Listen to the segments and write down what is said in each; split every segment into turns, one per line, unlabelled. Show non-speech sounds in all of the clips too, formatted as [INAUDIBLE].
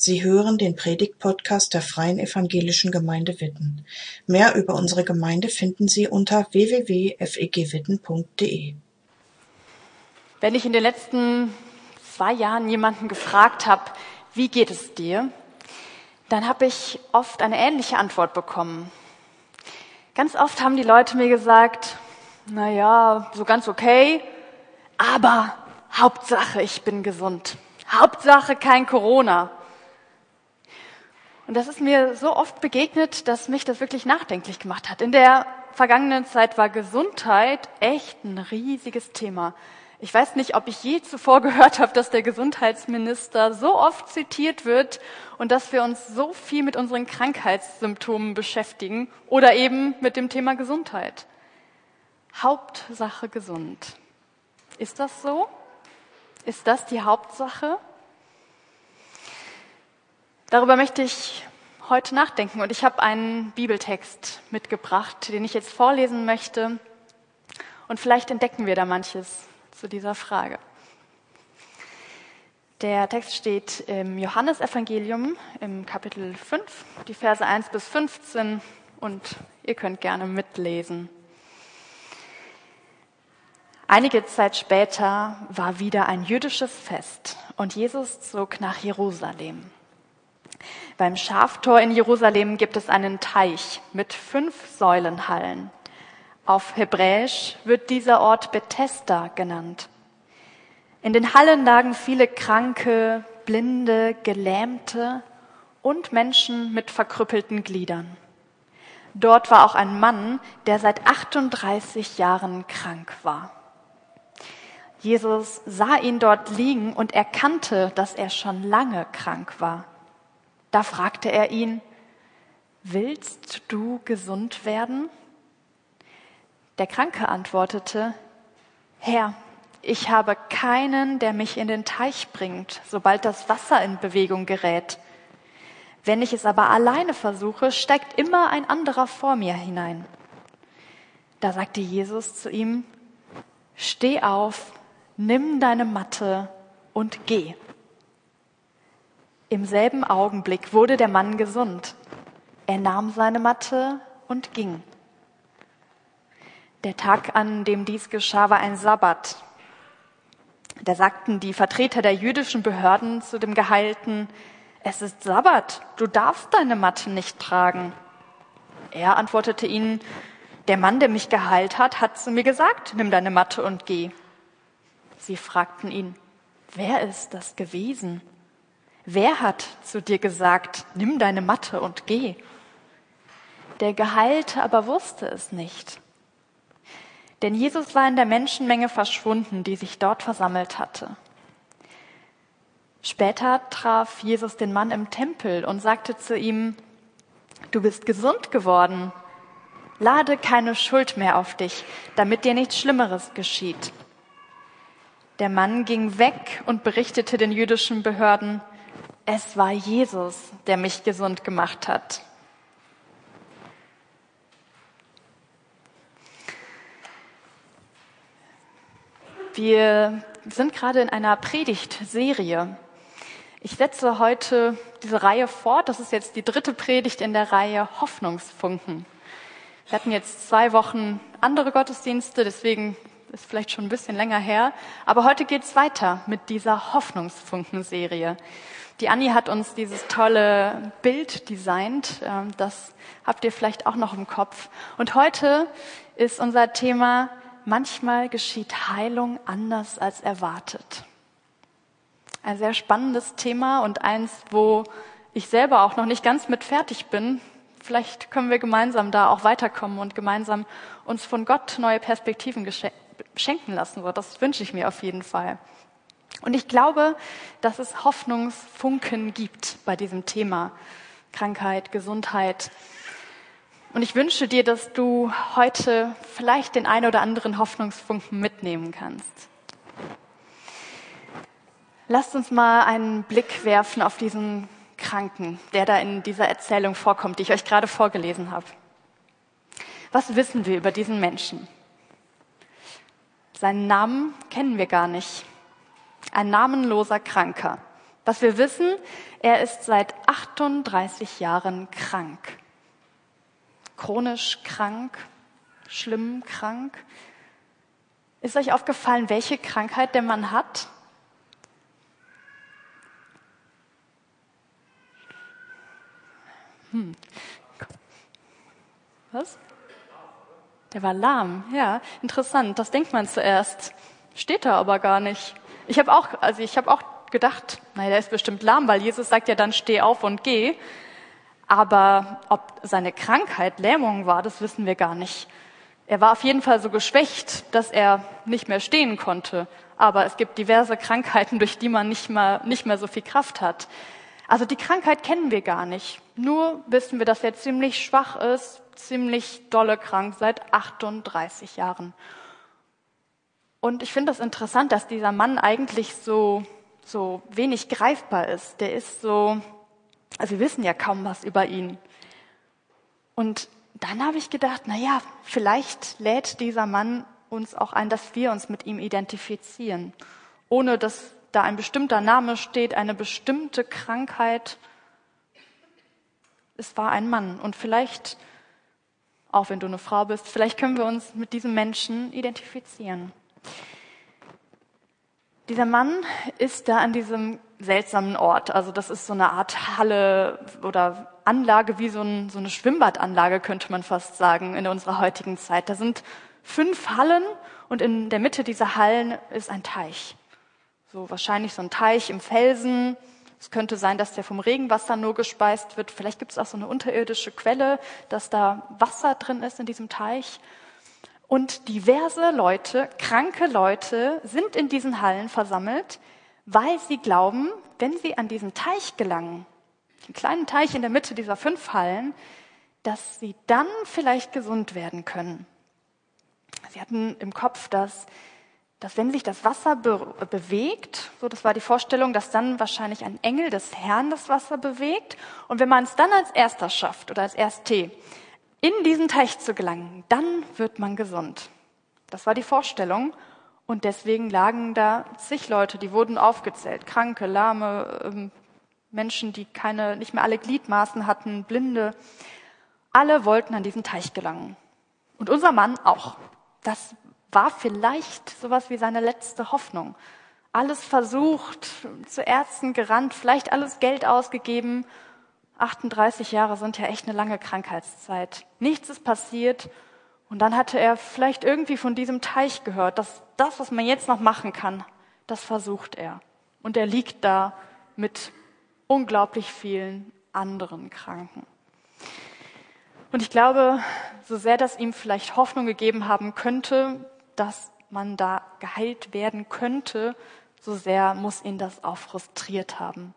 Sie hören den Predigt-Podcast der Freien Evangelischen Gemeinde Witten. Mehr über unsere Gemeinde finden Sie unter www.fegwitten.de.
Wenn ich in den letzten zwei Jahren jemanden gefragt habe, wie geht es dir, dann habe ich oft eine ähnliche Antwort bekommen. Ganz oft haben die Leute mir gesagt, na ja, so ganz okay, aber Hauptsache, ich bin gesund. Hauptsache kein Corona. Und das ist mir so oft begegnet, dass mich das wirklich nachdenklich gemacht hat. In der vergangenen Zeit war Gesundheit echt ein riesiges Thema. Ich weiß nicht, ob ich je zuvor [LAUGHS] gehört habe, dass der Gesundheitsminister so oft zitiert wird und dass wir uns so viel mit unseren Krankheitssymptomen beschäftigen oder eben mit dem Thema Gesundheit. Hauptsache gesund. Ist das so? Ist das die Hauptsache? Darüber möchte ich heute nachdenken und ich habe einen Bibeltext mitgebracht, den ich jetzt vorlesen möchte und vielleicht entdecken wir da manches zu dieser Frage. Der Text steht im Johannesevangelium im Kapitel 5, die Verse 1 bis 15 und ihr könnt gerne mitlesen. Einige Zeit später war wieder ein jüdisches Fest und Jesus zog nach Jerusalem. Beim Schaftor in Jerusalem gibt es einen Teich mit fünf Säulenhallen. Auf Hebräisch wird dieser Ort Bethesda genannt. In den Hallen lagen viele Kranke, Blinde, Gelähmte und Menschen mit verkrüppelten Gliedern. Dort war auch ein Mann, der seit 38 Jahren krank war. Jesus sah ihn dort liegen und erkannte, dass er schon lange krank war. Da fragte er ihn, willst du gesund werden? Der Kranke antwortete, Herr, ich habe keinen, der mich in den Teich bringt, sobald das Wasser in Bewegung gerät. Wenn ich es aber alleine versuche, steigt immer ein anderer vor mir hinein. Da sagte Jesus zu ihm, Steh auf, nimm deine Matte und geh. Im selben Augenblick wurde der Mann gesund. Er nahm seine Matte und ging. Der Tag, an dem dies geschah, war ein Sabbat. Da sagten die Vertreter der jüdischen Behörden zu dem Geheilten, es ist Sabbat, du darfst deine Matte nicht tragen. Er antwortete ihnen, der Mann, der mich geheilt hat, hat zu mir gesagt, nimm deine Matte und geh. Sie fragten ihn, wer ist das gewesen? Wer hat zu dir gesagt, nimm deine Matte und geh? Der Geheilte aber wusste es nicht. Denn Jesus war in der Menschenmenge verschwunden, die sich dort versammelt hatte. Später traf Jesus den Mann im Tempel und sagte zu ihm, du bist gesund geworden. Lade keine Schuld mehr auf dich, damit dir nichts Schlimmeres geschieht. Der Mann ging weg und berichtete den jüdischen Behörden, es war Jesus, der mich gesund gemacht hat. Wir sind gerade in einer Predigtserie. Ich setze heute diese Reihe fort. Das ist jetzt die dritte Predigt in der Reihe Hoffnungsfunken. Wir hatten jetzt zwei Wochen andere Gottesdienste, deswegen ist vielleicht schon ein bisschen länger her. Aber heute geht es weiter mit dieser Hoffnungsfunken-Serie. Die Anni hat uns dieses tolle Bild designt. Ähm, das habt ihr vielleicht auch noch im Kopf. Und heute ist unser Thema, manchmal geschieht Heilung anders als erwartet. Ein sehr spannendes Thema und eins, wo ich selber auch noch nicht ganz mit fertig bin. Vielleicht können wir gemeinsam da auch weiterkommen und gemeinsam uns von Gott neue Perspektiven schenken lassen. Das wünsche ich mir auf jeden Fall. Und ich glaube, dass es Hoffnungsfunken gibt bei diesem Thema Krankheit, Gesundheit. Und ich wünsche dir, dass du heute vielleicht den ein oder anderen Hoffnungsfunken mitnehmen kannst. Lasst uns mal einen Blick werfen auf diesen Kranken, der da in dieser Erzählung vorkommt, die ich euch gerade vorgelesen habe. Was wissen wir über diesen Menschen? Seinen Namen kennen wir gar nicht. Ein namenloser Kranker. Was wir wissen, er ist seit 38 Jahren krank. Chronisch krank, schlimm krank. Ist euch aufgefallen, welche Krankheit der Mann hat? Hm. Was? Der war lahm, ja, interessant. Das denkt man zuerst. Steht da aber gar nicht. Ich habe auch, also ich habe auch gedacht, naja, der ist bestimmt lahm, weil Jesus sagt ja dann, steh auf und geh. Aber ob seine Krankheit Lähmung war, das wissen wir gar nicht. Er war auf jeden Fall so geschwächt, dass er nicht mehr stehen konnte. Aber es gibt diverse Krankheiten, [LAUGHS] durch die man nicht mehr, nicht mehr so viel Kraft hat. Also die Krankheit kennen wir gar nicht. Nur wissen wir, dass er ziemlich schwach ist, ziemlich dolle krank seit 38 Jahren. Und ich finde das interessant, dass dieser Mann eigentlich so so wenig greifbar ist. Der ist so, also wir wissen ja kaum was über ihn. Und dann habe ich gedacht, na ja, vielleicht lädt dieser Mann uns auch ein, dass wir uns mit ihm identifizieren, ohne dass da ein bestimmter Name steht, eine bestimmte Krankheit. Es war ein Mann und vielleicht, auch wenn du eine Frau bist, vielleicht können wir uns mit diesem Menschen identifizieren. Dieser Mann ist da an diesem seltsamen Ort. Also das ist so eine Art Halle oder Anlage wie so, ein, so eine Schwimmbadanlage, könnte man fast sagen, in unserer heutigen Zeit. Da sind fünf Hallen und in der Mitte dieser Hallen ist ein Teich. So wahrscheinlich so ein Teich im Felsen. Es könnte sein, dass der vom Regenwasser nur gespeist wird. Vielleicht gibt es auch so eine unterirdische Quelle, dass da Wasser drin ist in diesem Teich. Und diverse Leute, kranke Leute sind in diesen Hallen versammelt, weil sie glauben, wenn sie an diesen Teich gelangen, den kleinen Teich in der Mitte dieser fünf Hallen, dass sie dann vielleicht gesund werden können. Sie hatten im Kopf, dass, dass wenn sich das Wasser be bewegt, so das war die Vorstellung, dass dann wahrscheinlich ein Engel des Herrn das Wasser bewegt. Und wenn man es dann als erster schafft oder als Erst-T, in diesen Teich zu gelangen, dann wird man gesund. Das war die Vorstellung. Und deswegen lagen da zig Leute, die wurden aufgezählt. Kranke, lahme, ähm, Menschen, die keine, nicht mehr alle Gliedmaßen hatten, Blinde. Alle wollten an diesen Teich gelangen. Und unser Mann auch. Das war vielleicht sowas wie seine letzte Hoffnung. Alles versucht, zu Ärzten gerannt, vielleicht alles Geld ausgegeben 38 Jahre sind ja echt eine lange Krankheitszeit. Nichts ist passiert. Und dann hatte er vielleicht irgendwie von diesem Teich gehört, dass das, was man jetzt noch machen kann, das versucht er. Und er liegt da mit unglaublich vielen anderen Kranken. Und ich glaube, so sehr das ihm vielleicht Hoffnung gegeben haben könnte, dass man da geheilt werden könnte, so sehr muss ihn das auch frustriert haben.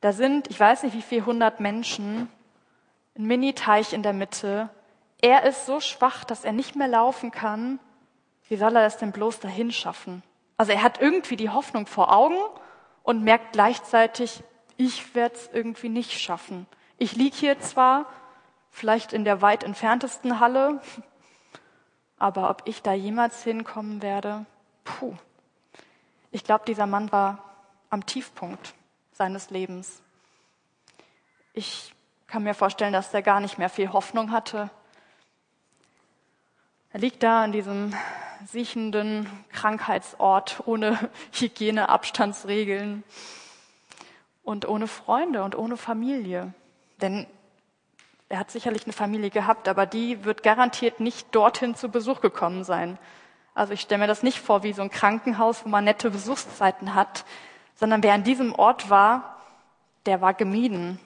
Da sind, ich weiß nicht wie viel hundert Menschen, ein Mini-Teich in der Mitte. Er ist so schwach, dass er nicht mehr laufen kann. Wie soll er das denn bloß dahin schaffen? Also er hat irgendwie die Hoffnung vor Augen und merkt gleichzeitig, ich werde es irgendwie nicht schaffen. Ich lieg hier zwar, vielleicht in der weit entferntesten Halle, aber ob ich da jemals hinkommen werde, puh. Ich glaube, dieser Mann war am Tiefpunkt seines Lebens. Ich kann mir vorstellen, dass der gar nicht mehr viel Hoffnung hatte. Er liegt da an diesem siechenden Krankheitsort ohne [LAUGHS] Hygieneabstandsregeln und ohne Freunde und ohne Familie. Denn er hat sicherlich eine Familie gehabt, aber die wird garantiert nicht dorthin zu Besuch gekommen sein. Also ich stelle mir das nicht vor wie so ein Krankenhaus, wo man nette Besuchszeiten hat sondern wer an diesem Ort war, der war gemieden.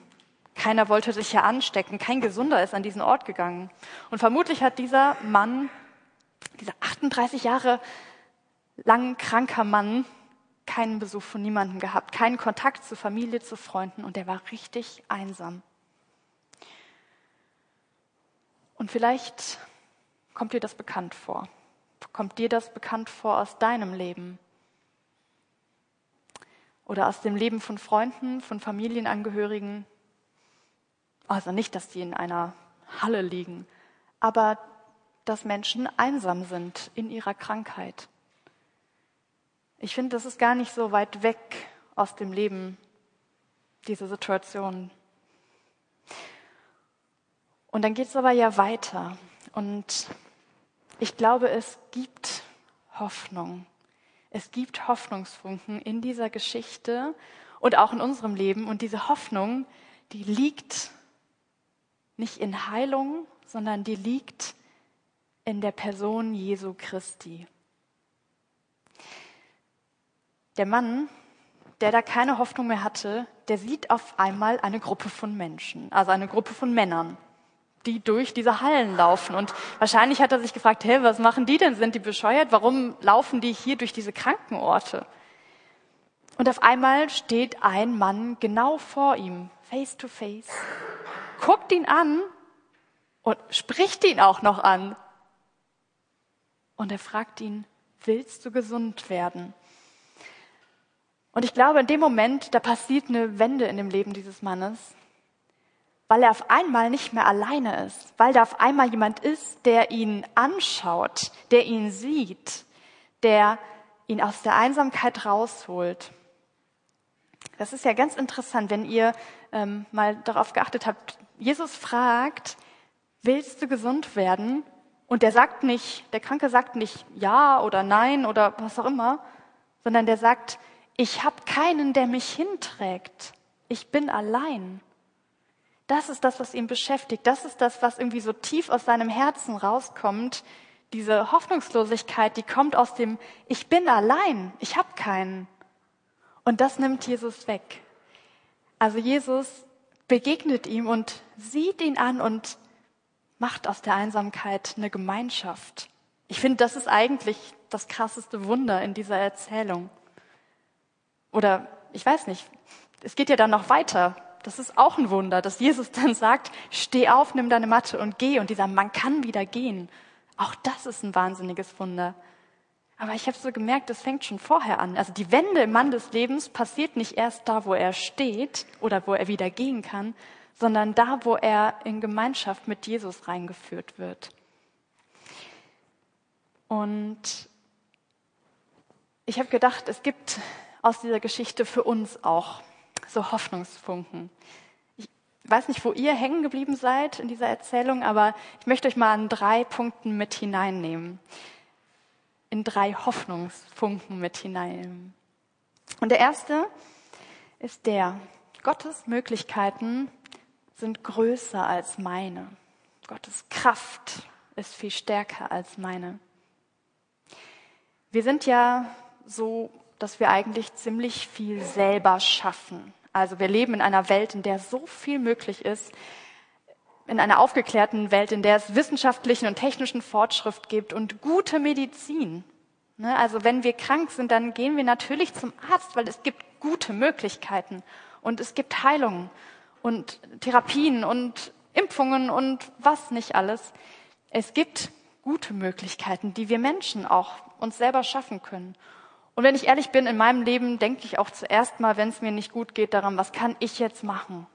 Keiner wollte sich ja anstecken, kein Gesunder ist an diesen Ort gegangen. Und vermutlich hat dieser Mann, dieser 38 Jahre lang kranker Mann, keinen Besuch von niemandem gehabt, keinen Kontakt zu Familie, zu Freunden und er war richtig einsam. Und vielleicht kommt dir das bekannt vor. Kommt dir das bekannt vor aus deinem Leben? oder aus dem Leben von Freunden, von Familienangehörigen. Also nicht, dass die in einer Halle liegen, aber dass Menschen einsam sind in ihrer Krankheit. Ich finde, das ist gar nicht so weit weg aus dem Leben, diese Situation. Und dann geht es aber ja weiter. Und ich glaube, es gibt Hoffnung. Es gibt Hoffnungsfunken in dieser Geschichte und auch in unserem Leben. Und diese Hoffnung, die liegt nicht in Heilung, sondern die liegt in der Person Jesu Christi. Der Mann, der da keine Hoffnung mehr hatte, der sieht auf einmal eine Gruppe von Menschen, also eine Gruppe von Männern, die durch diese Hallen laufen. Und wahrscheinlich hat er sich gefragt, hey, was machen die denn? Sind die bescheuert? Warum laufen die hier durch diese Krankenorte? Und auf einmal steht ein Mann genau vor ihm, face to face, guckt ihn an und spricht ihn auch noch an. Und er fragt ihn, willst du gesund werden? Und ich glaube, in dem Moment, da passiert eine Wende in dem Leben dieses Mannes, weil er auf einmal nicht mehr alleine ist, weil da auf einmal jemand ist, der ihn anschaut, der ihn sieht, der ihn aus der Einsamkeit rausholt. Das ist ja ganz interessant, wenn ihr ähm, mal darauf geachtet habt. Jesus fragt, willst du gesund werden? Und der sagt nicht, der Kranke sagt nicht ja oder nein oder was auch immer, sondern der sagt, ich habe keinen, der mich hinträgt. Ich bin allein. Das ist das, was ihn beschäftigt. Das ist das, was irgendwie so tief aus seinem Herzen rauskommt. Diese Hoffnungslosigkeit, die kommt aus dem Ich bin allein. Ich habe keinen. Und das nimmt Jesus weg. Also Jesus begegnet ihm und sieht ihn an und macht aus der Einsamkeit eine Gemeinschaft. Ich finde, das ist eigentlich das krasseste Wunder in dieser Erzählung. Oder ich weiß nicht, es geht ja dann noch weiter. Das ist auch ein Wunder, dass Jesus [LAUGHS] dann sagt, steh auf, nimm deine Matte und geh. Und dieser Mann kann wieder gehen. Auch das ist ein wahnsinniges Wunder. Aber ich habe so gemerkt, das fängt schon vorher an. Also die Wende im Mann des Lebens passiert nicht erst da, wo er steht oder wo er wieder gehen kann, sondern da, wo er in Gemeinschaft mit Jesus reingeführt wird. Und ich habe gedacht, es gibt aus dieser Geschichte für uns auch so Hoffnungsfunken. Ich weiß nicht, wo ihr hängen geblieben seid in dieser Erzählung, aber ich möchte euch mal an drei Punkten mit hineinnehmen. In drei Hoffnungsfunken mit hineinnehmen. Und der erste ist der, Gottes Möglichkeiten sind größer als meine. Gottes Kraft ist viel stärker als meine. Wir sind ja so dass wir eigentlich ziemlich viel selber schaffen. Also wir leben in einer Welt, in der so viel möglich ist, in einer aufgeklärten Welt, in der es wissenschaftlichen und technischen Fortschritt gibt und gute Medizin. Ne, also wenn wir krank sind, dann gehen wir natürlich zum Arzt, weil es gibt gute Möglichkeiten und es gibt Heilungen und Therapien und Impfungen und was nicht alles. Es gibt gute Möglichkeiten, die wir Menschen auch uns selber schaffen können. Und wenn ich ehrlich bin, in meinem Leben denke ich auch zuerst mal, wenn es mir nicht gut geht, daran, was kann ich jetzt machen?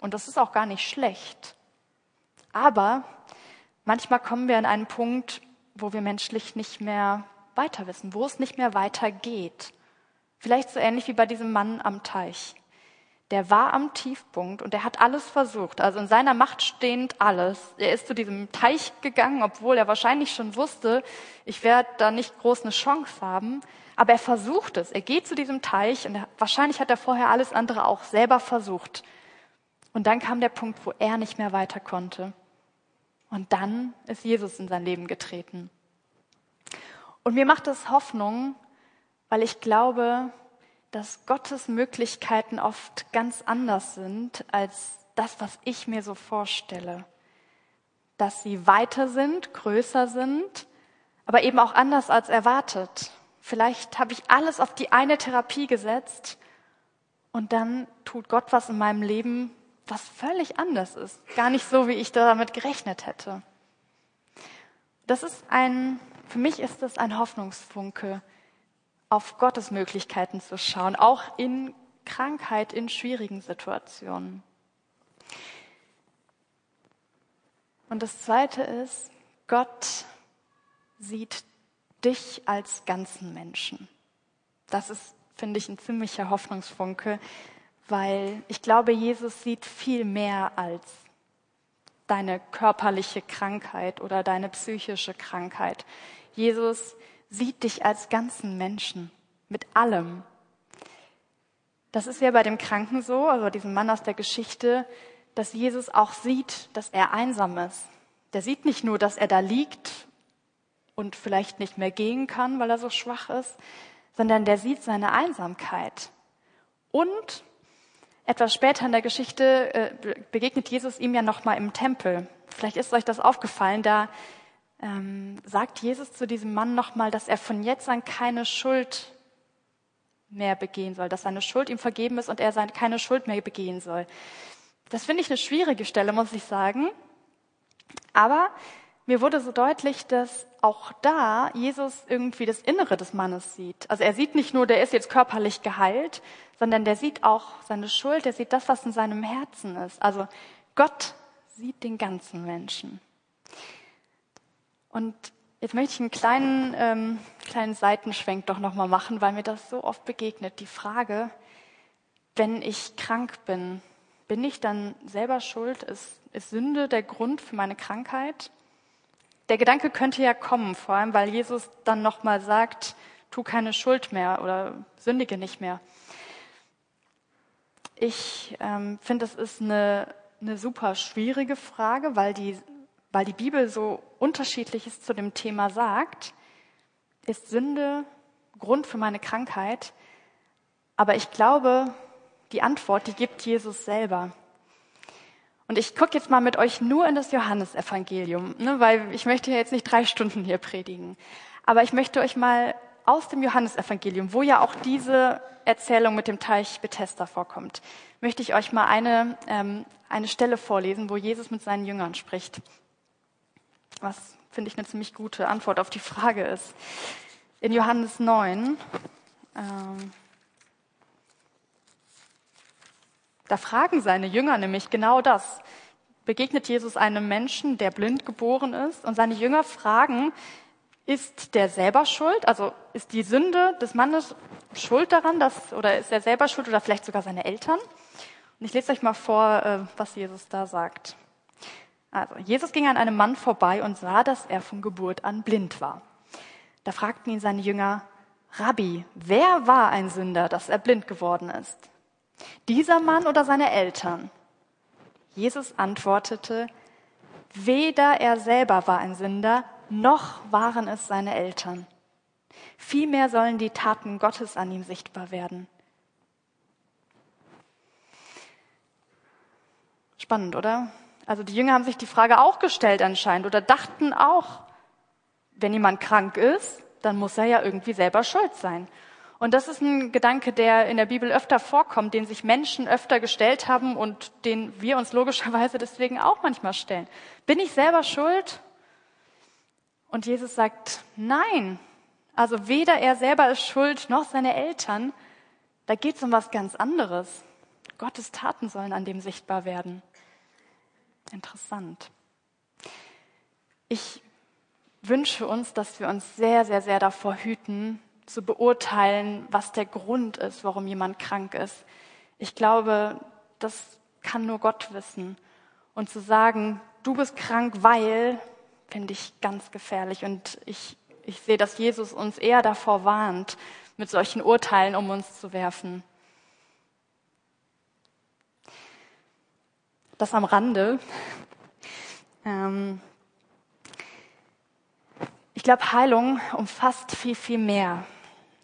Und das ist auch gar nicht schlecht. Aber manchmal kommen wir an einen Punkt, wo wir menschlich nicht mehr weiter wissen, wo es nicht mehr weitergeht. Vielleicht so ähnlich wie bei diesem Mann am Teich. Der war am Tiefpunkt und er hat alles versucht, also in seiner Macht stehend alles. Er ist zu diesem Teich gegangen, obwohl er wahrscheinlich schon wusste, ich werde da nicht groß eine Chance haben. Aber er versucht es. Er geht zu diesem Teich und wahrscheinlich hat er vorher alles andere auch selber versucht. Und dann kam der Punkt, wo er nicht mehr weiter konnte. Und dann ist Jesus in sein Leben getreten. Und mir macht es Hoffnung, weil ich glaube, dass Gottes Möglichkeiten oft ganz anders sind als das, was ich mir so vorstelle. Dass sie weiter sind, größer sind, aber eben auch anders als erwartet. Vielleicht habe ich alles auf die eine Therapie gesetzt und dann tut Gott was in meinem Leben, was völlig anders ist. Gar nicht so, wie ich damit gerechnet hätte. Das ist ein, für mich ist das ein Hoffnungsfunke, auf Gottes Möglichkeiten zu schauen, auch in Krankheit, in schwierigen Situationen. Und das Zweite ist, Gott sieht dich als ganzen Menschen. Das ist finde ich, ein ziemlicher Hoffnungsfunke, weil ich glaube, Jesus sieht viel mehr als deine körperliche Krankheit oder deine psychische Krankheit. Jesus sieht dich als ganzen Menschen mit allem. Das ist ja bei dem Kranken so, also diesem Mann aus der Geschichte, dass Jesus auch sieht, dass er einsam ist. Der sieht nicht nur, dass er da liegt und vielleicht nicht mehr gehen kann, weil er so schwach ist, sondern der sieht seine Einsamkeit. Und etwas später in der Geschichte äh, begegnet Jesus ihm ja nochmal im Tempel. Vielleicht ist euch das aufgefallen, da ähm, sagt Jesus zu diesem Mann nochmal, dass er von jetzt an keine Schuld mehr begehen soll, dass seine Schuld ihm vergeben ist und er seine, keine Schuld mehr begehen soll. Das finde ich eine schwierige Stelle, muss ich sagen. Aber mir wurde so deutlich, dass auch da Jesus irgendwie das Innere des Mannes sieht. Also er sieht nicht nur, der ist jetzt körperlich geheilt, sondern der sieht auch seine Schuld, der sieht das, was in seinem Herzen ist. Also Gott sieht den ganzen Menschen. Und jetzt möchte ich einen kleinen, ähm, kleinen Seitenschwenk doch nochmal machen, weil mir das so oft begegnet. Die Frage, wenn ich krank bin, bin ich dann selber schuld? Ist, ist Sünde der Grund für meine Krankheit? Der Gedanke könnte ja kommen, vor allem weil Jesus dann nochmal sagt, tu keine Schuld mehr oder sündige nicht mehr. Ich ähm, finde, das ist eine, eine super schwierige Frage, weil die, weil die Bibel so unterschiedliches zu dem Thema sagt. Ist Sünde Grund für meine Krankheit? Aber ich glaube, die Antwort, die gibt Jesus selber. Und ich gucke jetzt mal mit euch nur in das Johannesevangelium, ne, weil ich möchte jetzt nicht drei Stunden hier predigen. Aber ich möchte euch mal aus dem Johannesevangelium, wo ja auch diese Erzählung mit dem Teich Bethesda vorkommt, möchte ich euch mal eine, ähm, eine Stelle vorlesen, wo Jesus mit seinen Jüngern spricht. Was finde ich eine ziemlich gute Antwort auf die Frage ist. In Johannes 9, ähm, Da fragen seine Jünger nämlich genau das. Begegnet Jesus einem Menschen, der blind geboren ist, und seine Jünger fragen, ist der selber schuld? Also ist die Sünde des Mannes schuld daran, dass, oder ist er selber schuld oder vielleicht sogar seine Eltern? Und ich lese euch mal vor, äh, was Jesus da sagt. Also, Jesus ging an einem Mann vorbei und sah, dass er von Geburt an blind war. Da fragten ihn seine Jünger, Rabbi, wer war ein Sünder, dass er blind geworden ist? Dieser Mann oder seine Eltern? Jesus antwortete, weder er selber war ein Sünder, noch waren es seine Eltern. Vielmehr sollen die Taten Gottes an ihm sichtbar werden. Spannend, oder? Also die Jünger haben sich die Frage auch gestellt anscheinend oder dachten auch, wenn jemand krank ist, dann muss er ja irgendwie selber schuld sein. Und das ist ein Gedanke, der in der Bibel öfter vorkommt, den sich Menschen öfter gestellt haben und den wir uns logischerweise deswegen auch manchmal stellen. Bin ich selber schuld? Und Jesus sagt, nein. Also weder er selber ist schuld, noch seine Eltern. Da geht es um was ganz anderes. Gottes Taten sollen an dem sichtbar werden. Interessant. Ich wünsche uns, dass wir uns sehr, sehr, sehr davor hüten, zu beurteilen, was der Grund ist, warum jemand krank ist. Ich glaube, das kann nur Gott wissen. Und zu sagen, du bist krank, weil, finde ich ganz gefährlich. Und ich, ich sehe, dass Jesus uns eher davor warnt, mit solchen Urteilen um uns zu werfen. Das am Rande. Ähm ich glaube, Heilung umfasst viel, viel mehr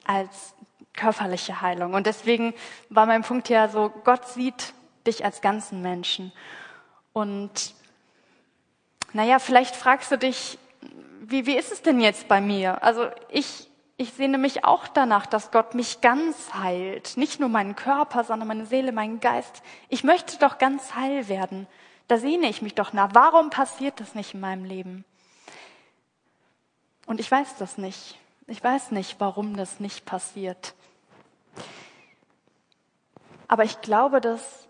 als körperliche Heilung. Und deswegen war mein Punkt ja so, Gott sieht dich als ganzen Menschen. Und naja, vielleicht fragst du dich, wie, wie ist es denn jetzt bei mir? Also ich, ich sehne mich auch danach, dass Gott mich ganz heilt. Nicht nur meinen Körper, sondern meine Seele, meinen Geist. Ich möchte doch ganz heil werden. Da sehne ich mich doch nach. Warum passiert das nicht in meinem Leben? Und ich weiß das nicht. Ich weiß nicht, warum das nicht passiert. Aber ich glaube, dass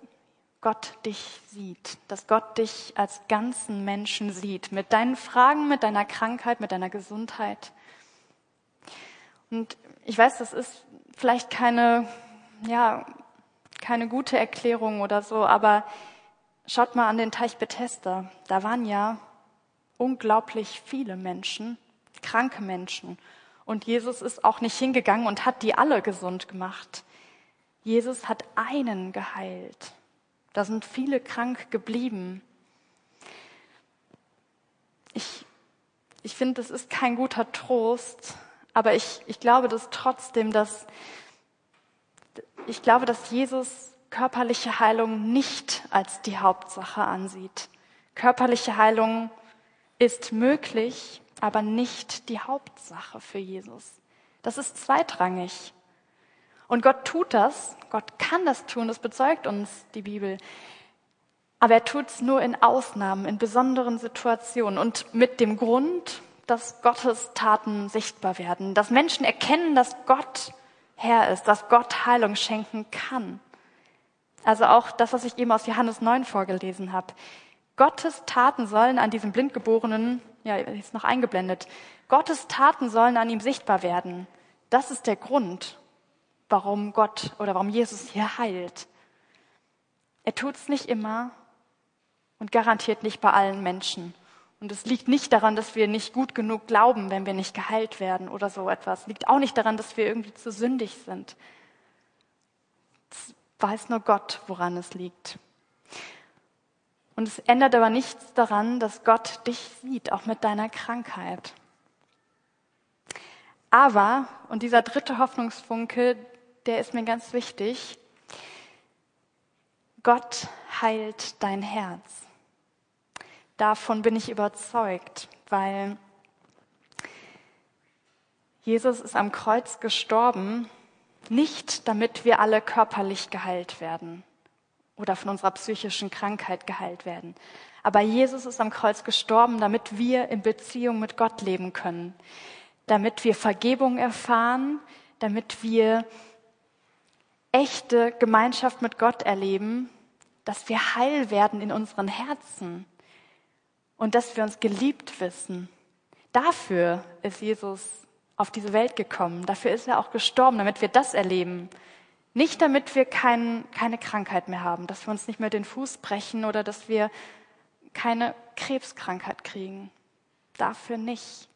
Gott dich sieht, dass Gott dich als ganzen Menschen sieht, mit deinen Fragen, mit deiner Krankheit, mit deiner Gesundheit. Und ich weiß, das ist vielleicht keine, ja, keine gute Erklärung oder so, aber schaut mal an den Teich Bethesda. Da waren ja unglaublich viele Menschen, kranke Menschen. Und Jesus ist auch nicht hingegangen und hat die alle gesund gemacht. Jesus hat einen geheilt. Da sind viele krank geblieben. Ich, ich finde, das ist kein guter Trost, aber ich, ich glaube das trotzdem, dass ich glaube, dass Jesus körperliche Heilung nicht als die Hauptsache ansieht. Körperliche Heilung ist möglich, aber nicht die Hauptsache für Jesus. Das ist zweitrangig. Und Gott tut das, Gott kann das tun, das bezeugt uns die Bibel. Aber er tut es nur in Ausnahmen, in besonderen Situationen und mit dem Grund, dass Gottes Taten sichtbar werden, dass Menschen erkennen, dass Gott Herr ist, dass Gott Heilung schenken kann. Also auch das, was ich eben aus Johannes 9 vorgelesen habe. Gottes Taten sollen an diesem Blindgeborenen, ja, ist noch eingeblendet, Gottes Taten sollen an ihm sichtbar werden. Das ist der Grund, warum Gott oder warum Jesus hier heilt. Er tut es nicht immer und garantiert nicht bei allen Menschen. Und es liegt nicht daran, dass wir nicht gut genug glauben, wenn wir nicht geheilt werden oder so etwas. Liegt auch nicht daran, dass wir irgendwie zu sündig sind. Es weiß nur Gott, woran es liegt. Und es ändert aber nichts daran, dass Gott dich sieht, auch mit deiner Krankheit. Aber, und dieser dritte Hoffnungsfunke, der ist mir ganz wichtig, Gott heilt dein Herz. Davon bin ich überzeugt, weil Jesus ist am Kreuz gestorben, nicht damit wir alle körperlich geheilt werden oder von unserer psychischen Krankheit geheilt werden. Aber Jesus ist am Kreuz gestorben, damit wir in Beziehung mit Gott leben können, damit wir Vergebung erfahren, damit wir echte Gemeinschaft mit Gott erleben, dass wir heil werden in unseren Herzen und dass wir uns geliebt wissen. Dafür ist Jesus auf diese Welt gekommen. Dafür ist er auch gestorben, damit wir das erleben. Nicht damit wir kein, keine Krankheit mehr haben, dass wir uns nicht mehr den Fuß brechen oder dass wir keine Krebskrankheit kriegen. Dafür nicht.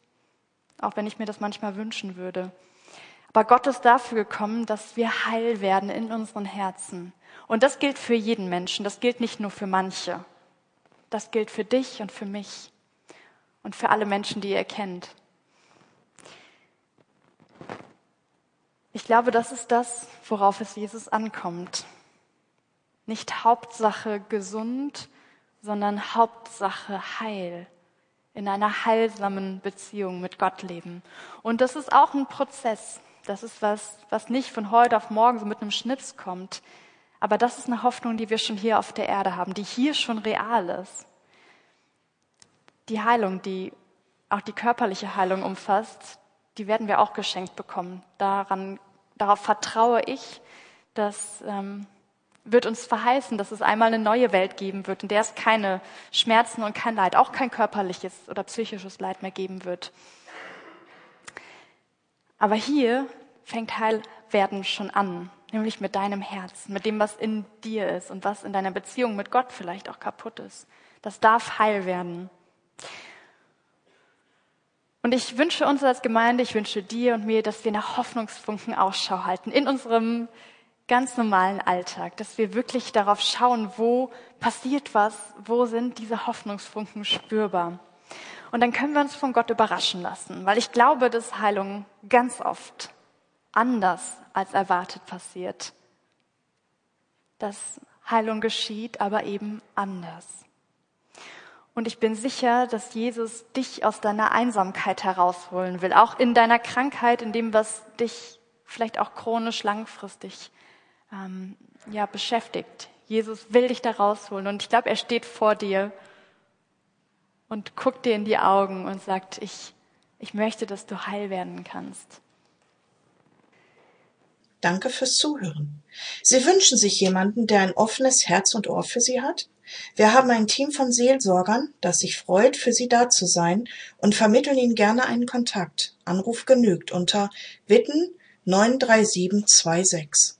Auch wenn ich mir das manchmal wünschen würde. Aber Gott ist dafür gekommen, dass wir heil werden in unseren Herzen. Und das gilt für jeden Menschen. Das gilt nicht nur für manche. Das gilt für dich und für mich und für alle Menschen, die ihr kennt. Ich glaube, das ist das, worauf es Jesus ankommt. Nicht Hauptsache gesund, sondern Hauptsache Heil. In einer heilsamen Beziehung mit Gott leben. Und das ist auch ein Prozess. Das ist was, was nicht von heute auf morgen so mit einem Schnips kommt. Aber das ist eine Hoffnung, die wir schon hier auf der Erde haben, die hier schon real ist. Die Heilung, die auch die körperliche Heilung umfasst, die werden wir auch geschenkt bekommen. Daran, darauf vertraue ich, dass ähm, wird uns verheißen, dass es einmal eine neue Welt geben wird, in der es keine Schmerzen und kein Leid, auch kein körperliches oder psychisches Leid mehr geben wird. Aber hier fängt Heilwerden schon an nämlich mit deinem Herzen, mit dem, was in dir ist und was in deiner Beziehung mit Gott vielleicht auch kaputt ist. Das darf heil werden. Und ich wünsche uns als Gemeinde, ich wünsche dir und mir, dass wir nach Hoffnungsfunken Ausschau halten in unserem ganz normalen Alltag, dass wir wirklich darauf schauen, wo passiert was, wo sind diese Hoffnungsfunken spürbar. Und dann können wir uns von Gott überraschen lassen, weil ich glaube, dass Heilung ganz oft anders als erwartet passiert. Dass Heilung geschieht, aber eben anders. Und ich bin sicher, dass Jesus dich aus deiner Einsamkeit herausholen will, auch in deiner Krankheit, in dem, was dich vielleicht auch chronisch langfristig ähm, ja, beschäftigt. Jesus will dich da rausholen und ich glaube, er steht vor dir und guckt dir in die Augen und sagt, ich, ich möchte, dass du heil werden kannst.
Danke fürs Zuhören. Sie wünschen sich jemanden, der ein offenes Herz und Ohr für Sie hat? Wir haben ein Team von Seelsorgern, das sich freut, für Sie da zu sein und vermitteln Ihnen gerne einen Kontakt. Anruf genügt unter witten 93726.